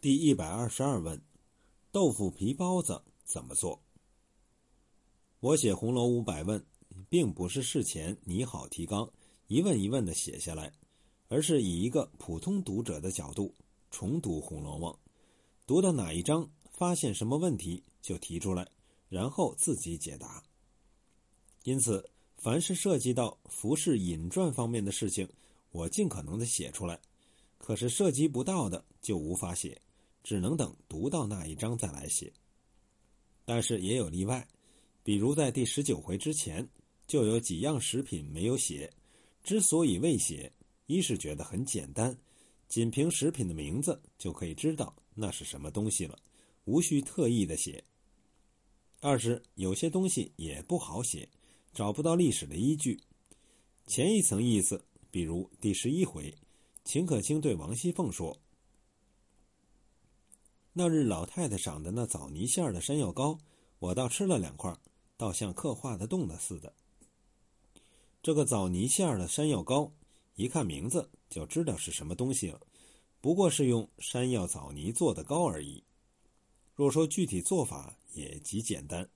第一百二十二问：豆腐皮包子怎么做？我写《红楼五百问》，并不是事前拟好提纲，一问一问的写下来，而是以一个普通读者的角度重读《红楼梦》，读到哪一章发现什么问题就提出来，然后自己解答。因此，凡是涉及到服饰引传方面的事情，我尽可能的写出来；可是涉及不到的，就无法写。只能等读到那一章再来写，但是也有例外，比如在第十九回之前就有几样食品没有写。之所以未写，一是觉得很简单，仅凭食品的名字就可以知道那是什么东西了，无需特意的写；二是有些东西也不好写，找不到历史的依据。前一层意思，比如第十一回，秦可卿对王熙凤说。那日老太太赏的那枣泥馅的山药糕，我倒吃了两块，倒像刻画的动的似的。这个枣泥馅的山药糕，一看名字就知道是什么东西了，不过是用山药枣泥做的糕而已。若说具体做法也极简单，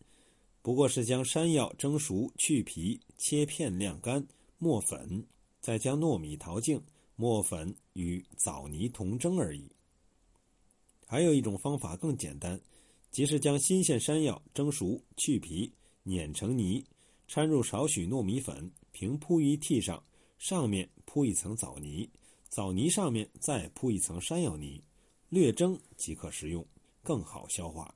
不过是将山药蒸熟、去皮、切片晾干、磨粉，再将糯米淘净、磨粉与枣泥同蒸而已。还有一种方法更简单，即是将新鲜山药蒸熟、去皮、碾成泥，掺入少许糯米粉，平铺于屉上，上面铺一层枣泥，枣泥上面再铺一层山药泥，略蒸即可食用，更好消化。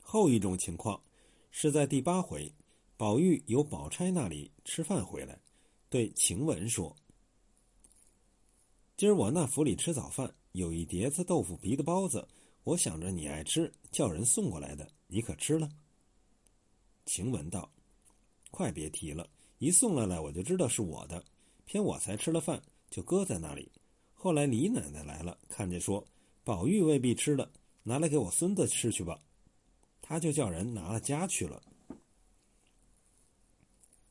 后一种情况是在第八回，宝玉由宝钗那里吃饭回来，对晴雯说：“今儿我那府里吃早饭。”有一碟子豆腐皮的包子，我想着你爱吃，叫人送过来的，你可吃了？晴雯道：“快别提了，一送来了我就知道是我的，偏我才吃了饭，就搁在那里。后来李奶奶来了，看见说宝玉未必吃了，拿来给我孙子吃去吧，他就叫人拿了家去了。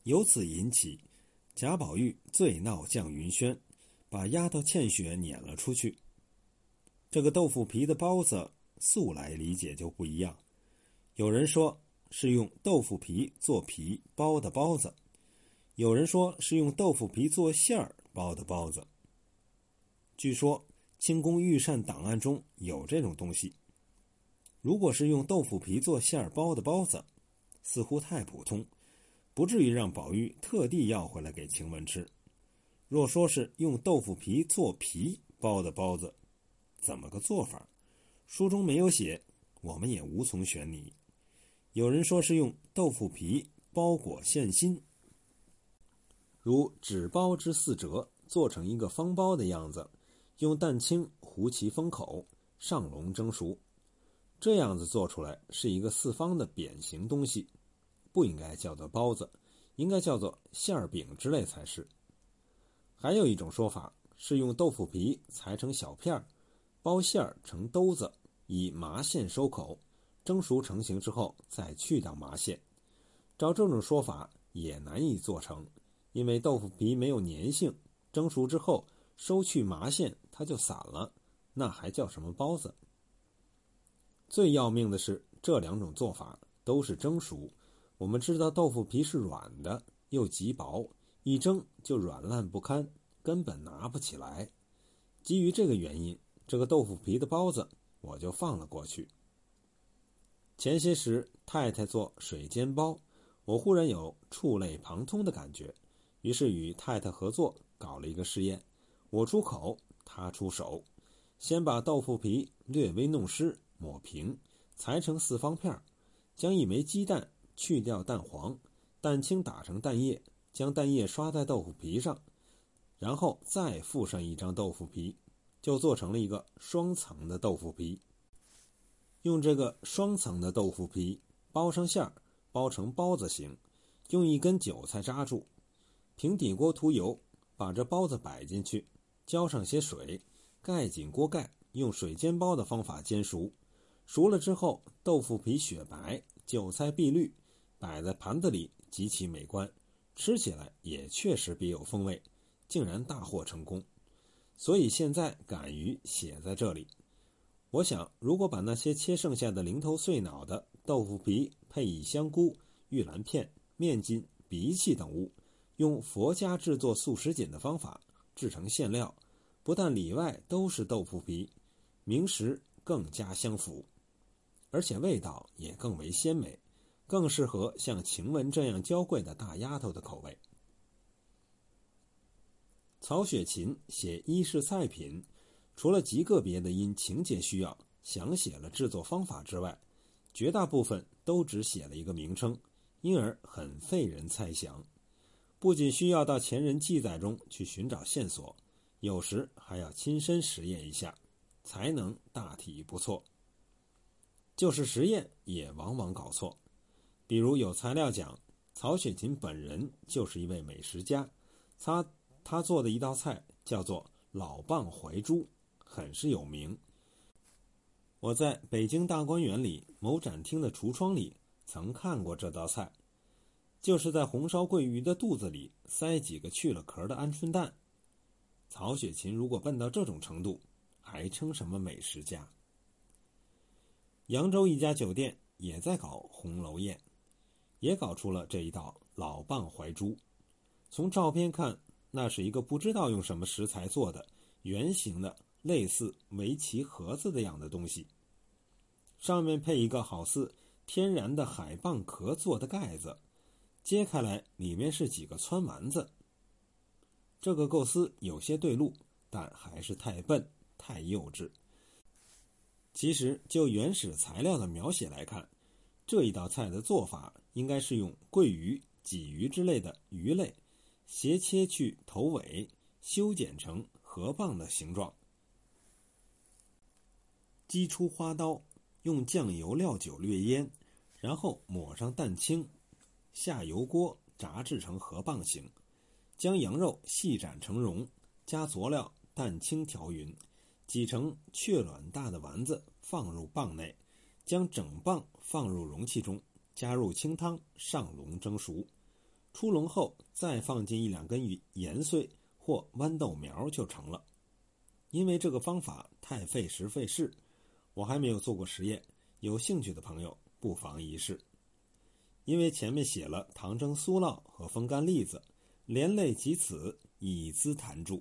由此引起，贾宝玉醉闹绛云轩，把丫头倩雪撵了出去。”这个豆腐皮的包子，素来理解就不一样。有人说是用豆腐皮做皮包的包子，有人说是用豆腐皮做馅儿包的包子。据说清宫御膳档案中有这种东西。如果是用豆腐皮做馅儿包的包子，似乎太普通，不至于让宝玉特地要回来给晴雯吃。若说是用豆腐皮做皮包的包子，怎么个做法？书中没有写，我们也无从选拟。有人说是用豆腐皮包裹馅心，如纸包之四折，做成一个方包的样子，用蛋清糊其封口，上笼蒸熟。这样子做出来是一个四方的扁形东西，不应该叫做包子，应该叫做馅饼之类才是。还有一种说法是用豆腐皮裁成小片儿。包馅儿成兜子，以麻线收口，蒸熟成型之后再去掉麻线。照这种说法也难以做成，因为豆腐皮没有粘性，蒸熟之后收去麻线它就散了，那还叫什么包子？最要命的是，这两种做法都是蒸熟。我们知道豆腐皮是软的，又极薄，一蒸就软烂不堪，根本拿不起来。基于这个原因。这个豆腐皮的包子，我就放了过去。前些时太太做水煎包，我忽然有触类旁通的感觉，于是与太太合作搞了一个试验。我出口，他出手，先把豆腐皮略微弄湿，抹平，裁成四方片将一枚鸡蛋去掉蛋黄，蛋清打成蛋液，将蛋液刷在豆腐皮上，然后再附上一张豆腐皮。就做成了一个双层的豆腐皮。用这个双层的豆腐皮包上馅儿，包成包子形，用一根韭菜扎住，平底锅涂油，把这包子摆进去，浇上些水，盖紧锅盖，用水煎包的方法煎熟。熟了之后，豆腐皮雪白，韭菜碧绿，摆在盘子里极其美观，吃起来也确实别有风味，竟然大获成功。所以现在敢于写在这里。我想，如果把那些切剩下的零头碎脑的豆腐皮配以香菇、玉兰片、面筋、荸荠等物，用佛家制作素食锦的方法制成馅料，不但里外都是豆腐皮，明食更加相符，而且味道也更为鲜美，更适合像晴雯这样娇贵的大丫头的口味。曹雪芹写衣食菜品。除了极个别的因情节需要详写了制作方法之外，绝大部分都只写了一个名称，因而很费人猜想。不仅需要到前人记载中去寻找线索，有时还要亲身实验一下，才能大体不错。就是实验也往往搞错，比如有材料讲曹雪芹本人就是一位美食家，他他做的一道菜叫做老蚌怀珠。很是有名。我在北京大观园里某展厅的橱窗里曾看过这道菜，就是在红烧桂鱼的肚子里塞几个去了壳的鹌鹑蛋。曹雪芹如果笨到这种程度，还称什么美食家？扬州一家酒店也在搞红楼宴，也搞出了这一道老蚌怀珠。从照片看，那是一个不知道用什么食材做的圆形的。类似围棋盒子的样的东西，上面配一个好似天然的海蚌壳做的盖子，揭开来里面是几个汆丸子。这个构思有些对路，但还是太笨太幼稚。其实就原始材料的描写来看，这一道菜的做法应该是用桂鱼、鲫鱼之类的鱼类，斜切去头尾，修剪成河蚌的形状。击出花刀，用酱油、料酒略腌，然后抹上蛋清，下油锅炸制成河蚌形。将羊肉细斩成蓉，加佐料、蛋清调匀，挤成雀卵大的丸子，放入蚌内，将整蚌放入容器中，加入清汤上笼蒸熟。出笼后再放进一两根盐碎或豌豆苗就成了。因为这个方法太费时费事。我还没有做过实验，有兴趣的朋友不妨一试。因为前面写了糖蒸酥酪和风干栗子，连累及此，以资谈著。